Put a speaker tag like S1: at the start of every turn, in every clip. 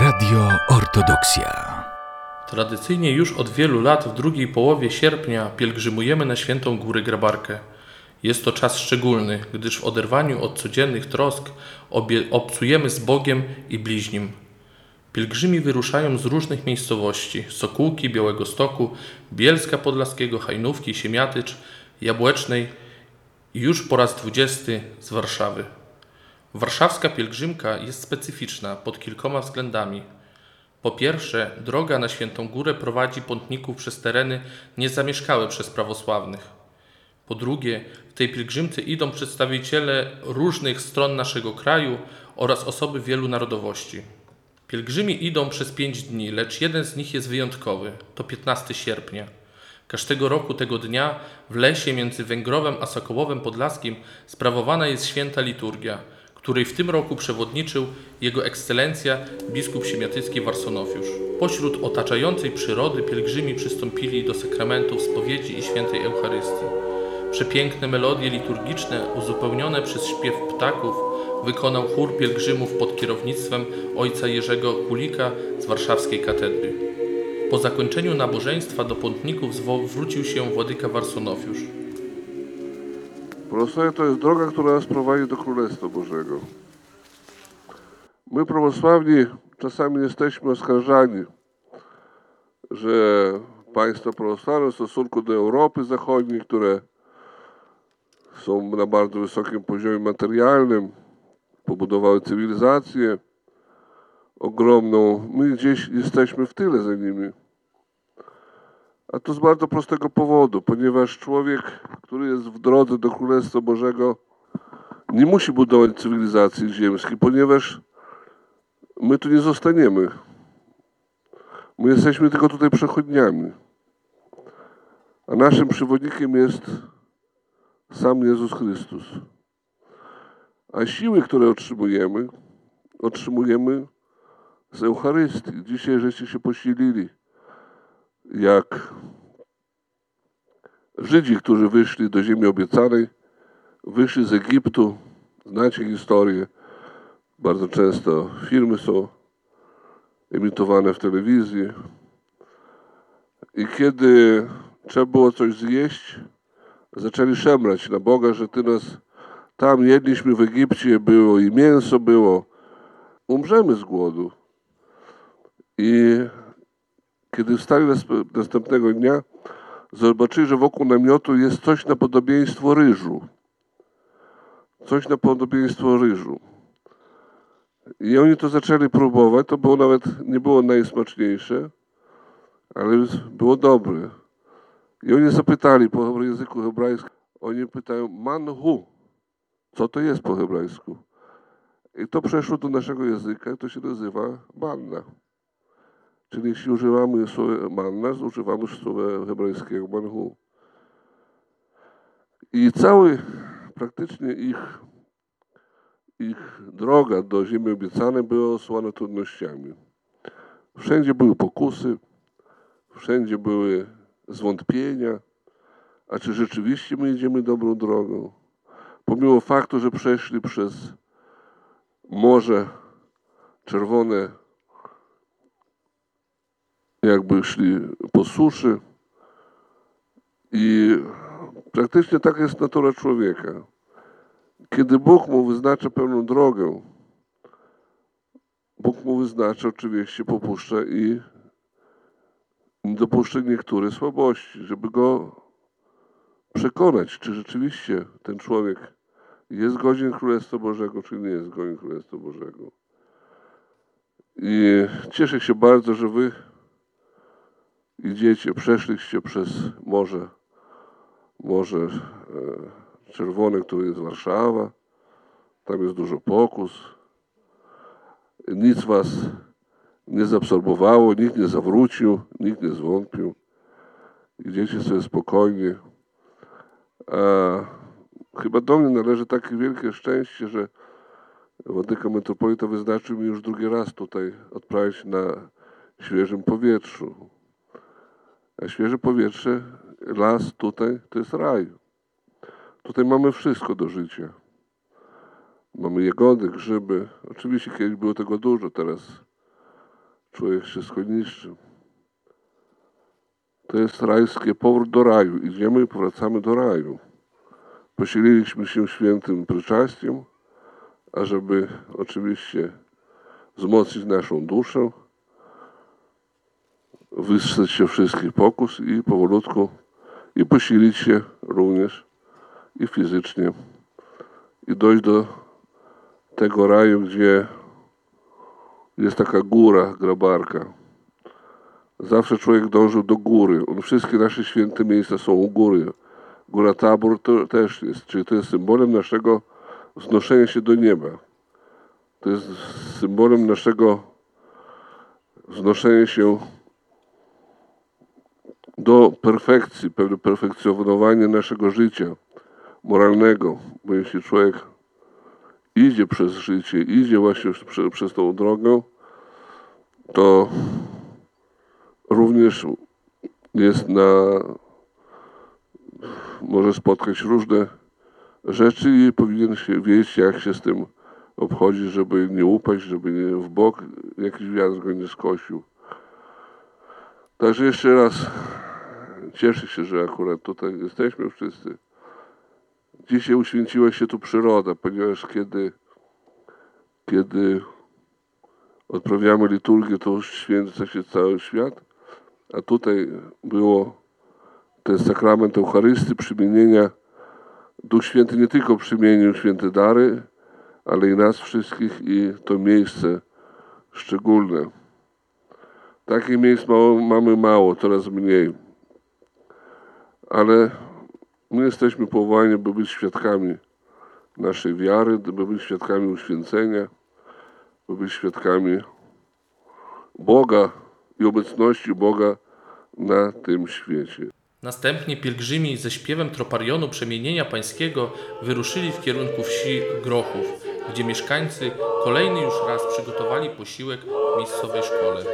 S1: Radio Ortodoksja.
S2: Tradycyjnie już od wielu lat w drugiej połowie sierpnia pielgrzymujemy na Świętą Górę Grabarkę. Jest to czas szczególny, gdyż w oderwaniu od codziennych trosk obcujemy z Bogiem i bliźnim. Pielgrzymi wyruszają z różnych miejscowości: Sokółki, Białego Stoku, Bielska Podlaskiego, Hajnówki, Siemiatycz, Jabłecznej i już po raz dwudziesty z Warszawy. Warszawska pielgrzymka jest specyficzna pod kilkoma względami. Po pierwsze, droga na Świętą Górę prowadzi pątników przez tereny niezamieszkałe przez prawosławnych. Po drugie, w tej pielgrzymce idą przedstawiciele różnych stron naszego kraju oraz osoby wielu narodowości. Pielgrzymi idą przez pięć dni, lecz jeden z nich jest wyjątkowy to 15 sierpnia. Każdego roku tego dnia w lesie między Węgrowem a Sokołowem Podlaskim sprawowana jest święta liturgia, której w tym roku przewodniczył Jego Ekscelencja biskup siemiatycki Warsonofiusz. Pośród otaczającej przyrody pielgrzymi przystąpili do sakramentów spowiedzi i świętej Eucharystii. Przepiękne melodie liturgiczne uzupełnione przez śpiew ptaków wykonał chór pielgrzymów pod kierownictwem ojca Jerzego Kulika z warszawskiej katedry. Po zakończeniu nabożeństwa do pątników zwrócił się władyka Warsonofiusz.
S3: Prawosławie to jest droga, która nas prowadzi do Królestwa Bożego. My prawosławni czasami jesteśmy oskarżani, że państwa prawosławne w stosunku do Europy Zachodniej, które są na bardzo wysokim poziomie materialnym, pobudowały cywilizację ogromną. My gdzieś jesteśmy w tyle za nimi. A to z bardzo prostego powodu, ponieważ człowiek, który jest w drodze do Królestwa Bożego, nie musi budować cywilizacji ziemskiej, ponieważ my tu nie zostaniemy. My jesteśmy tylko tutaj przechodniami. A naszym przewodnikiem jest sam Jezus Chrystus. A siły, które otrzymujemy, otrzymujemy z Eucharystii. Dzisiaj żeście się posilili jak Żydzi, którzy wyszli do ziemi obiecanej, wyszli z Egiptu. Znacie historię. Bardzo często filmy są emitowane w telewizji. I kiedy trzeba było coś zjeść, zaczęli szemrać na Boga, że Ty nas tam jedliśmy w Egipcie, było i mięso było. Umrzemy z głodu. I kiedy wstali następnego dnia, zobaczyli, że wokół namiotu jest coś na podobieństwo ryżu. Coś na podobieństwo ryżu. I oni to zaczęli próbować. To było nawet, nie było najsmaczniejsze, ale było dobre. I oni zapytali po języku hebrajskim, oni pytają manhu, co to jest po hebrajsku. I to przeszło do naszego języka, to się nazywa manna. Czyli jeśli używamy słowa manna, używamy słowa hebrajskiego manhu. I cały praktycznie ich, ich droga do ziemi obiecanej była osłana trudnościami. Wszędzie były pokusy, wszędzie były zwątpienia, a czy rzeczywiście my idziemy dobrą drogą? Pomimo faktu, że przeszli przez Morze Czerwone, jakby szli po suszy i praktycznie taka jest natura człowieka. Kiedy Bóg mu wyznacza pewną drogę, Bóg mu wyznacza, oczywiście popuszcza i dopuszcza niektóre słabości, żeby go przekonać, czy rzeczywiście ten człowiek jest godzien Królestwa Bożego, czy nie jest godzien Królestwa Bożego. I cieszę się bardzo, że wy idziecie, przeszliście przez Morze, Morze e, Czerwone, które jest Warszawa. Tam jest dużo pokus. Nic was nie zaabsorbowało, nikt nie zawrócił, nikt nie zwątpił. Idziecie sobie spokojnie. A chyba do mnie należy takie wielkie szczęście, że Władyka Metropolita wyznaczył mi już drugi raz tutaj odprawić na świeżym powietrzu. A świeże powietrze, las tutaj to jest raj. Tutaj mamy wszystko do życia. Mamy jagody, grzyby. Oczywiście kiedyś było tego dużo, teraz człowiek wszystko niszczy. To jest rajskie powrót do raju. Idziemy i powracamy do raju. Posililiśmy się świętym pryczastiem, ażeby oczywiście wzmocnić naszą duszę, wystrzec się wszystkich pokus i powolutku i posilić się również i fizycznie i dojść do tego raju, gdzie jest taka góra, grabarka. Zawsze człowiek dążył do góry. On, wszystkie nasze święte miejsca są u góry. Góra Tabor to też jest, czyli to jest symbolem naszego wznoszenia się do nieba. To jest symbolem naszego wznoszenia się do perfekcji, pewne perfekcjonowanie naszego życia moralnego, bo jeśli człowiek idzie przez życie, idzie właśnie przez, przez tą drogę, to również jest na, może spotkać różne rzeczy i powinien się wiedzieć, jak się z tym obchodzić, żeby nie upaść, żeby nie w bok jakiś wiatr go nie skosił. Także jeszcze raz cieszę się, że akurat tutaj jesteśmy wszyscy. Dzisiaj uświęciła się tu przyroda, ponieważ kiedy, kiedy odprawiamy liturgię, to już święca się cały świat, a tutaj było ten sakrament Eucharystii, przymienienia. Duch Święty nie tylko przymienił święte dary, ale i nas wszystkich i to miejsce szczególne. Takich miejsc mało, mamy mało, coraz mniej. Ale my jesteśmy powołani, by być świadkami naszej wiary, by być świadkami uświęcenia, by być świadkami Boga i obecności Boga na tym świecie.
S2: Następnie pielgrzymi ze śpiewem troparionu przemienienia pańskiego wyruszyli w kierunku wsi Grochów, gdzie mieszkańcy kolejny już raz przygotowali posiłek w miejscowej szkole.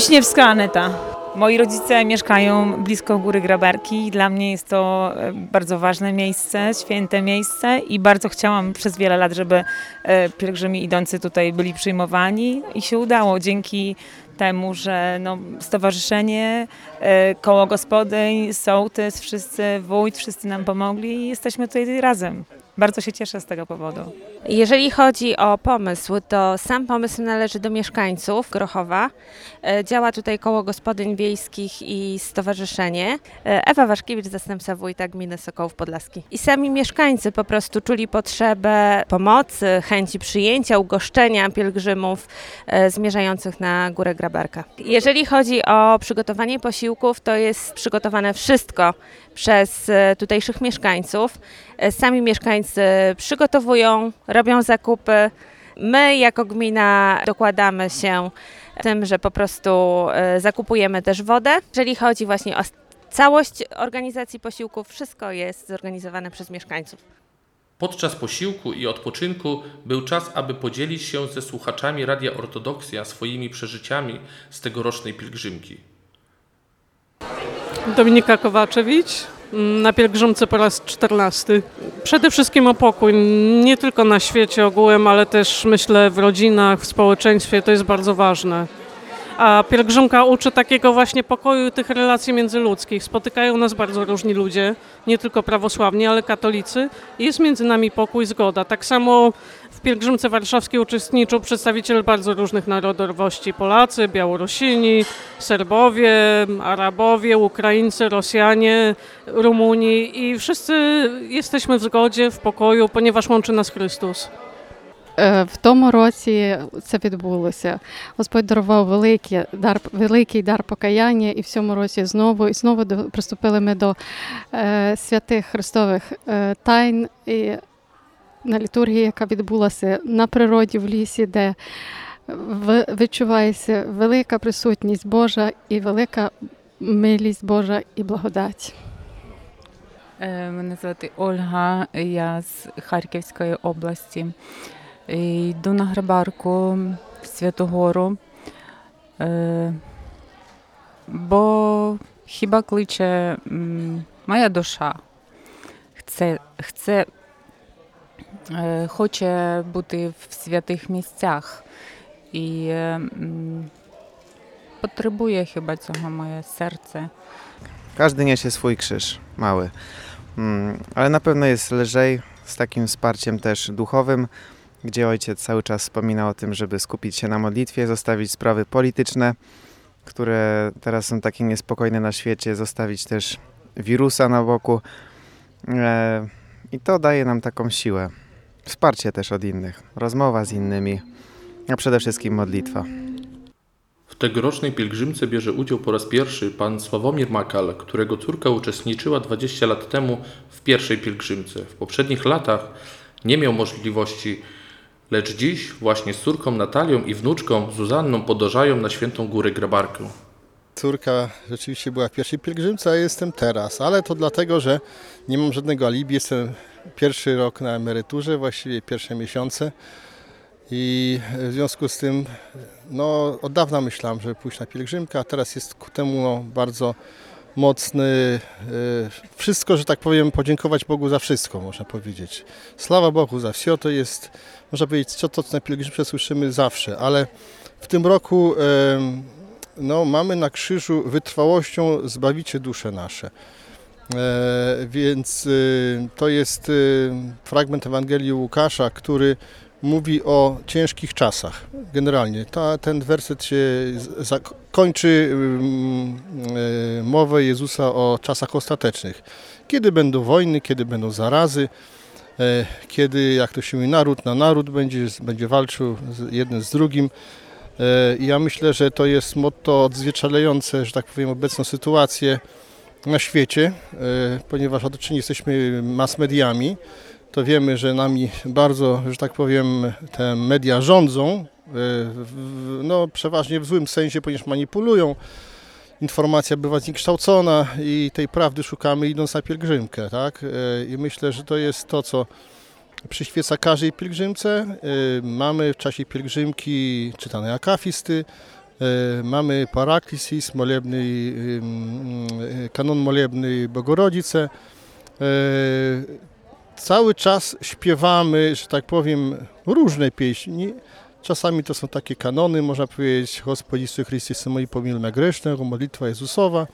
S4: Wiśniewska Aneta. Moi rodzice mieszkają blisko Góry Grabarki dla mnie jest to e, bardzo ważne miejsce, święte miejsce i bardzo chciałam przez wiele lat, żeby e, pielgrzymi idący tutaj byli przyjmowani i się udało dzięki temu, że no, stowarzyszenie, e, koło gospodyń, sołtys, wszyscy, wójt, wszyscy nam pomogli i jesteśmy tutaj razem. Bardzo się cieszę z tego powodu.
S5: Jeżeli chodzi o pomysł, to sam pomysł należy do mieszkańców Grochowa. E, Działa tutaj koło gospodyń wiejskich i stowarzyszenie. E, Ewa Waszkiewicz, zastępca wójta gminy Sokołów Podlaski. I sami mieszkańcy po prostu czuli potrzebę pomocy, chęci przyjęcia, ugoszczenia pielgrzymów e, zmierzających na Górę Grabarka. Jeżeli chodzi o przygotowanie posiłków, to jest przygotowane wszystko przez tutejszych mieszkańców. Sami mieszkańcy przygotowują, robią zakupy. My jako gmina dokładamy się tym, że po prostu e, zakupujemy też wodę. Jeżeli chodzi właśnie o całość organizacji posiłków, wszystko jest zorganizowane przez mieszkańców.
S2: Podczas posiłku i odpoczynku był czas, aby podzielić się ze słuchaczami Radia Ortodoksja swoimi przeżyciami z tegorocznej pielgrzymki.
S6: Dominika Kowaczewicz, na pielgrzymce po raz 14. Przede wszystkim o pokój, nie tylko na świecie ogółem, ale też myślę w rodzinach, w społeczeństwie, to jest bardzo ważne. A pielgrzymka uczy takiego właśnie pokoju i tych relacji międzyludzkich. Spotykają nas bardzo różni ludzie, nie tylko prawosławni, ale katolicy. Jest między nami pokój, zgoda. Tak samo w pielgrzymce warszawskiej uczestniczył przedstawiciel bardzo różnych narodowości. Polacy, Białorusini, Serbowie, Arabowie, Ukraińcy, Rosjanie, Rumuni i wszyscy jesteśmy w zgodzie, w pokoju, ponieważ łączy nas Chrystus.
S7: Е, В тому році це відбулося. Господь дарував великий дар, великий дар покаяння, і в цьому році знову і знову приступили ми до е, святих Христових е, тайн і на літургії, яка відбулася на природі в лісі, де відчувається велика присутність Божа і велика милість Божа і благодать.
S8: Е, Мене звати Ольга, я з Харківської області. І Йду на грибарку Святогору. Е, Бо хіба кличе моя душа. Хце, хце, е, хоче бути в святих місцях. І е, потребує хіба цього моє серце.
S9: Każdy niesie swój krzyż, mały. Ale na pewno jest lżej z takim wsparciem też duchowym, gdzie ojciec cały czas wspomina o tym, żeby skupić się na modlitwie, zostawić sprawy polityczne, które teraz są takie niespokojne na świecie, zostawić też wirusa na boku. E, I to daje nam taką siłę. Wsparcie też od innych, rozmowa z innymi, a przede wszystkim modlitwa.
S2: W tegorocznej pielgrzymce bierze udział po raz pierwszy pan Sławomir Makal, którego córka uczestniczyła 20 lat temu w pierwszej pielgrzymce. W poprzednich latach nie miał możliwości, lecz dziś właśnie z córką Natalią i wnuczką Zuzanną podążają na Świętą Górę Grabarkę.
S10: Córka rzeczywiście była w pierwszej pielgrzymce, a jestem teraz, ale to dlatego, że nie mam żadnego alibi. Jestem pierwszy rok na emeryturze, właściwie pierwsze miesiące i w związku z tym no, od dawna myślałem, żeby pójść na pielgrzymkę, a teraz jest ku temu no, bardzo mocny, e, wszystko, że tak powiem, podziękować Bogu za wszystko, można powiedzieć. Sława Bogu za wszystko, to jest, można powiedzieć, co to co na pielgrzymce słyszymy zawsze, ale w tym roku no, mamy na krzyżu wytrwałością zbawicie dusze nasze. E, więc y, to jest y, fragment Ewangelii Łukasza, który mówi o ciężkich czasach. Generalnie Ta, ten werset się kończy ym, y, mowę Jezusa o czasach ostatecznych. Kiedy będą wojny, kiedy będą zarazy, e, kiedy, jak to się mówi, naród na naród będzie, będzie walczył jeden z drugim. E, ja myślę, że to jest motto odzwierciedlające, że tak powiem, obecną sytuację na świecie, e, ponieważ otoczeni jesteśmy mass mediami, to wiemy, że nami bardzo, że tak powiem, te media rządzą, e, no przeważnie w złym sensie, ponieważ manipulują. Informacja bywa zniekształcona i tej prawdy szukamy idąc na pielgrzymkę, tak? E, I myślę, że to jest to, co przyświeca każdej pielgrzymce. Y, Mamy w czasie pielgrzymki czytane akafisty, mamy paraklisis, molebny, kanon molebny Bogorodzice. Y, Cały czas śpiewamy, że tak powiem, różne pieśni. Czasami to są takie kanony, można powiedzieć, Gospodzie Jezu Chrystus, moi pomil me grzesznego, modlitwa Jezusowa.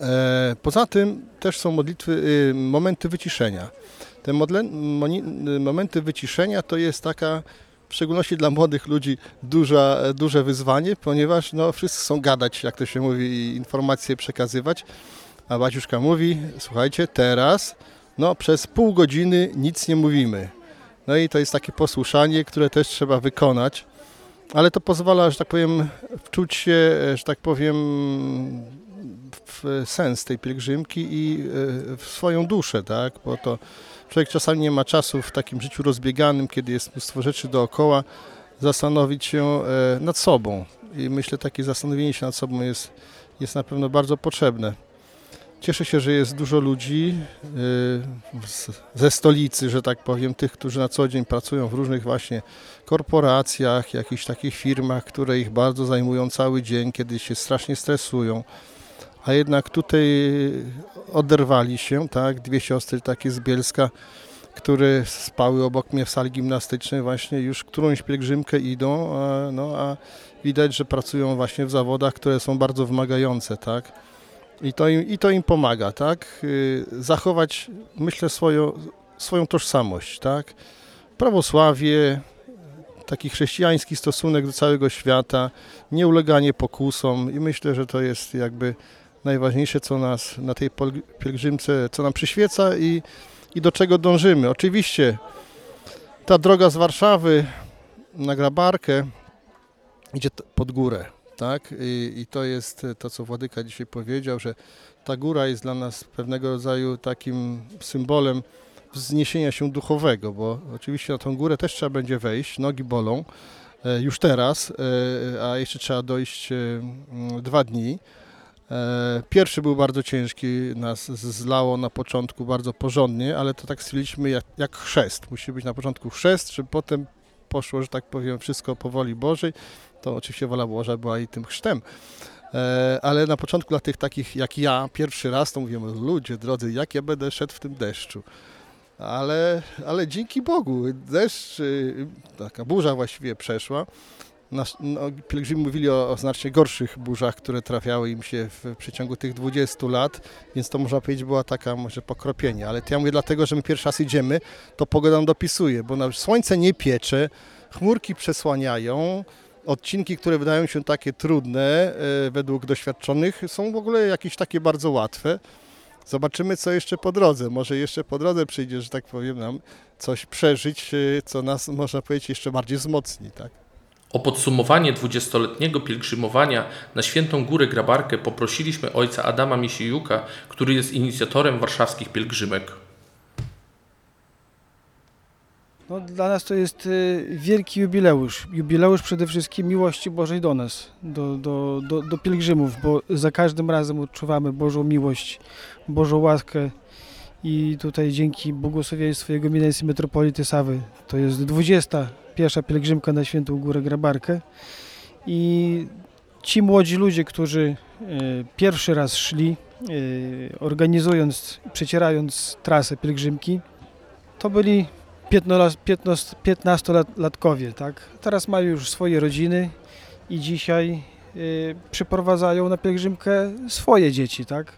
S10: E, Poza tym też są modlitwy, y, momenty wyciszenia. Te modle, moni, momenty wyciszenia to jest taka, w szczególności dla młodych ludzi, duża, duże wyzwanie, ponieważ no, wszyscy chcą gadać, jak to się mówi, i informacje przekazywać. A Baciuszka mówi, słuchajcie, teraz no, przez pół godziny nic nie mówimy. No i to jest takie posłuszanie, które też trzeba wykonać, ale to pozwala, że tak powiem, wczuć się, że tak powiem, w sens tej pielgrzymki i e, w swoją duszę, tak? Bo to człowiek czasami nie ma czasu w takim życiu rozbieganym, kiedy jest mnóstwo rzeczy dookoła, zastanowić się e, nad sobą. I myślę, takie zastanowienie się nad sobą jest, jest na pewno bardzo potrzebne. Cieszę się, że jest dużo ludzi z- ze stolicy, że tak powiem, tych, którzy na co dzień pracują w różnych właśnie korporacjach, jakichś takich firmach, które ich bardzo zajmują cały dzień, kiedy się strasznie stresują. A jednak tutaj oderwali się, tak, dwie siostry takie z Bielska, które spały obok mnie w sali gimnastycznej właśnie już którąś pielgrzymkę idą, a, no, a widać, że pracują właśnie w zawodach, które są bardzo wymagające, tak, i to im, i to im pomaga, tak, Y, zachować, myślę, swoją, swoją tożsamość, tak, prawosławie, taki chrześcijański stosunek do całego świata, nieuleganie pokusom i myślę, że to jest jakby najważniejsze, co nas na tej pielgrzymce, co nam przyświeca i, i do czego dążymy. Oczywiście ta droga z Warszawy na Grabarkę idzie pod górę, tak? I, I to jest to, co Władyka dzisiaj powiedział, że ta góra jest dla nas pewnego rodzaju takim symbolem wzniesienia się duchowego, bo oczywiście na tą górę też trzeba będzie wejść, nogi bolą e, już teraz, e, a jeszcze trzeba dojść e, dwa dni. E, Pierwszy był bardzo ciężki, nas zlało na początku bardzo porządnie, ale to tak stwierdziliśmy jak, jak chrzest. Musi być na początku chrzest, żeby potem poszło, że tak powiem, wszystko po woli Bożej, to oczywiście wola Boża była i tym chrztem. E, ale na początku dla tych takich jak ja, pierwszy raz, to mówiłem, ludzie drodzy, jak ja będę szedł w tym deszczu. Ale, ale dzięki Bogu, deszcz, y, taka burza właściwie przeszła. No, pielgrzymi mówili o, o znacznie gorszych burzach, które trafiały im się w przeciągu tych 20 lat, więc to można powiedzieć była taka może pokropienie. Ale to ja mówię dlatego, że my pierwszy raz idziemy, to pogoda nam dopisuje, bo na, słońce nie piecze, chmurki przesłaniają, odcinki, które wydają się takie trudne e, według doświadczonych, są w ogóle jakieś takie bardzo łatwe. Zobaczymy, co jeszcze po drodze. Może jeszcze po drodze przyjdzie, że tak powiem, nam coś przeżyć, e, co nas, można powiedzieć, jeszcze bardziej wzmocni. Tak?
S2: O podsumowanie dwudziestoletniego pielgrzymowania na Świętą Górę Grabarkę poprosiliśmy ojca Adama Misijuka, który jest inicjatorem warszawskich pielgrzymek.
S11: No, dla nas to jest y, wielki jubileusz. Jubileusz przede wszystkim miłości Bożej do nas, do, do, do, do pielgrzymów, bo za każdym razem odczuwamy Bożą miłość, Bożą łaskę i tutaj dzięki błogosławieństwu Jego Eminencji Metropolity Sawy to jest 21. pielgrzymka na Świętą Górę Grabarkę i ci młodzi ludzie, którzy y, pierwszy raz szli, y, organizując, przecierając trasę pielgrzymki, to byli 15-latkowie, tak? Teraz mają już swoje rodziny i dzisiaj y, przyprowadzają na pielgrzymkę swoje dzieci, tak?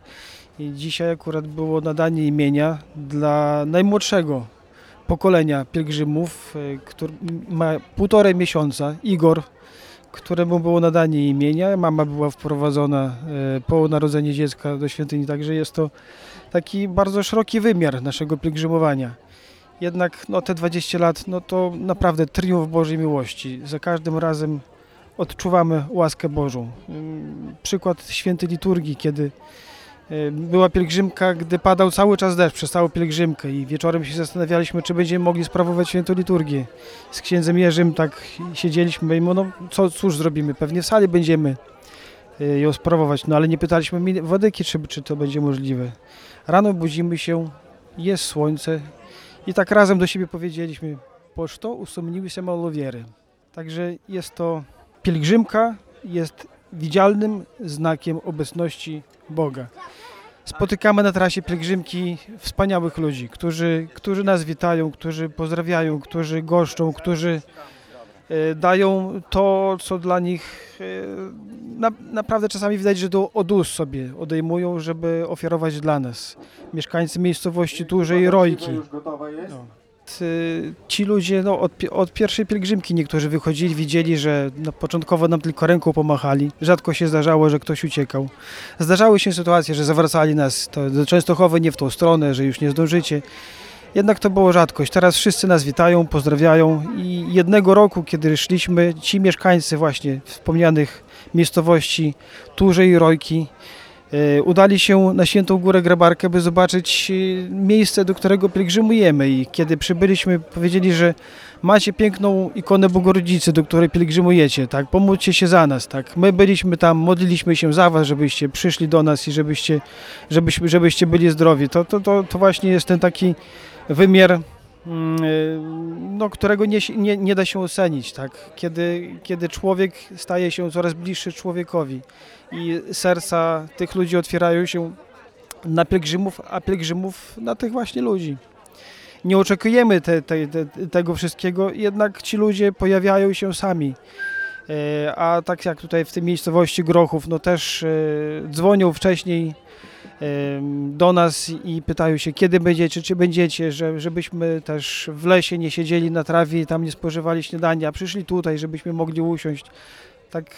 S11: I dzisiaj akurat było nadanie imienia dla najmłodszego pokolenia pielgrzymów, y, który ma półtorej miesiąca, Igor, któremu było nadanie imienia. Mama była wprowadzona y, po narodzeniu dziecka do świątyni, także jest to taki bardzo szeroki wymiar naszego pielgrzymowania. Jednak no, te 20 lat no, to naprawdę triumf Bożej miłości. Za każdym razem odczuwamy łaskę Bożą. Przykład świętej liturgii, kiedy była pielgrzymka, gdy padał cały czas deszcz przez całą pielgrzymkę i wieczorem się zastanawialiśmy, czy będziemy mogli sprawować świętą liturgię. Z księdzem Jerzym tak siedzieliśmy i no co, cóż zrobimy, pewnie w sali będziemy y, ją sprawować, no ale nie pytaliśmy Władyki, czy, czy to będzie możliwe. Rano budzimy się, jest słońce, i tak razem do siebie powiedzieliśmy, po co usomniły się malowiery. Także jest to pielgrzymka, jest widzialnym znakiem obecności Boga. Spotykamy na trasie pielgrzymki wspaniałych ludzi, którzy, którzy nas witają, którzy pozdrawiają, którzy goszczą, którzy e, dają to, co dla nich e, na, naprawdę czasami widać, że to od ust sobie odejmują, żeby ofiarować dla nas. Mieszkańcy miejscowości i Rojki. No. T- Ci ludzie no, od, od pierwszej pielgrzymki niektórzy wychodzili, widzieli, że no, początkowo nam tylko ręką pomachali. Rzadko się zdarzało, że ktoś uciekał. Zdarzały się sytuacje, że zawracali nas to do Częstochowy nie w tą stronę, że już nie zdążycie. Jednak to było rzadkość. Teraz wszyscy nas witają, pozdrawiają i jednego roku, kiedy szliśmy, ci mieszkańcy właśnie wspomnianych miejscowości Turze i Rojki udali się na Świętą Górę Grabarkę, by zobaczyć e, miejsce, do którego pielgrzymujemy i kiedy przybyliśmy, powiedzieli, że macie piękną ikonę Bogorodzicy, do której pielgrzymujecie, tak, pomódlcie się za nas, tak. My byliśmy tam, modliliśmy się za was, żebyście przyszli do nas i żebyście, żebyśmy, żebyście byli zdrowi. To, to, to, to właśnie jest ten taki wymiar, no, którego nie, nie, nie da się ocenić, tak? Kiedy, kiedy człowiek staje się coraz bliższy człowiekowi i serca tych ludzi otwierają się na pielgrzymów, a pielgrzymów na tych właśnie ludzi. Nie oczekujemy te, te, te, tego wszystkiego, jednak ci ludzie pojawiają się sami. E, A tak jak tutaj w tej miejscowości Grochów, no też e, dzwonią wcześniej do nas i pytają się, kiedy będziecie, czy będziecie, że, żebyśmy też w lesie nie siedzieli na trawie i tam nie spożywali śniadania, przyszli tutaj, żebyśmy mogli usiąść. Tak,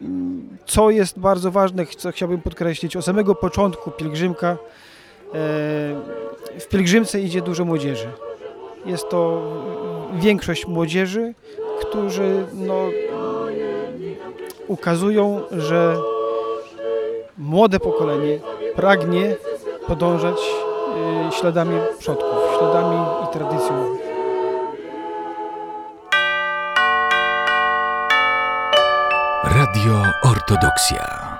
S11: mm, co jest bardzo ważne, co chciałbym podkreślić, od samego początku pielgrzymka, w pielgrzymce idzie dużo młodzieży. Jest to większość młodzieży, którzy no, ukazują, że młode pokolenie pragnie podążać y, śladami przodków, śladami i tradycją.
S1: Radio Ortodoksja.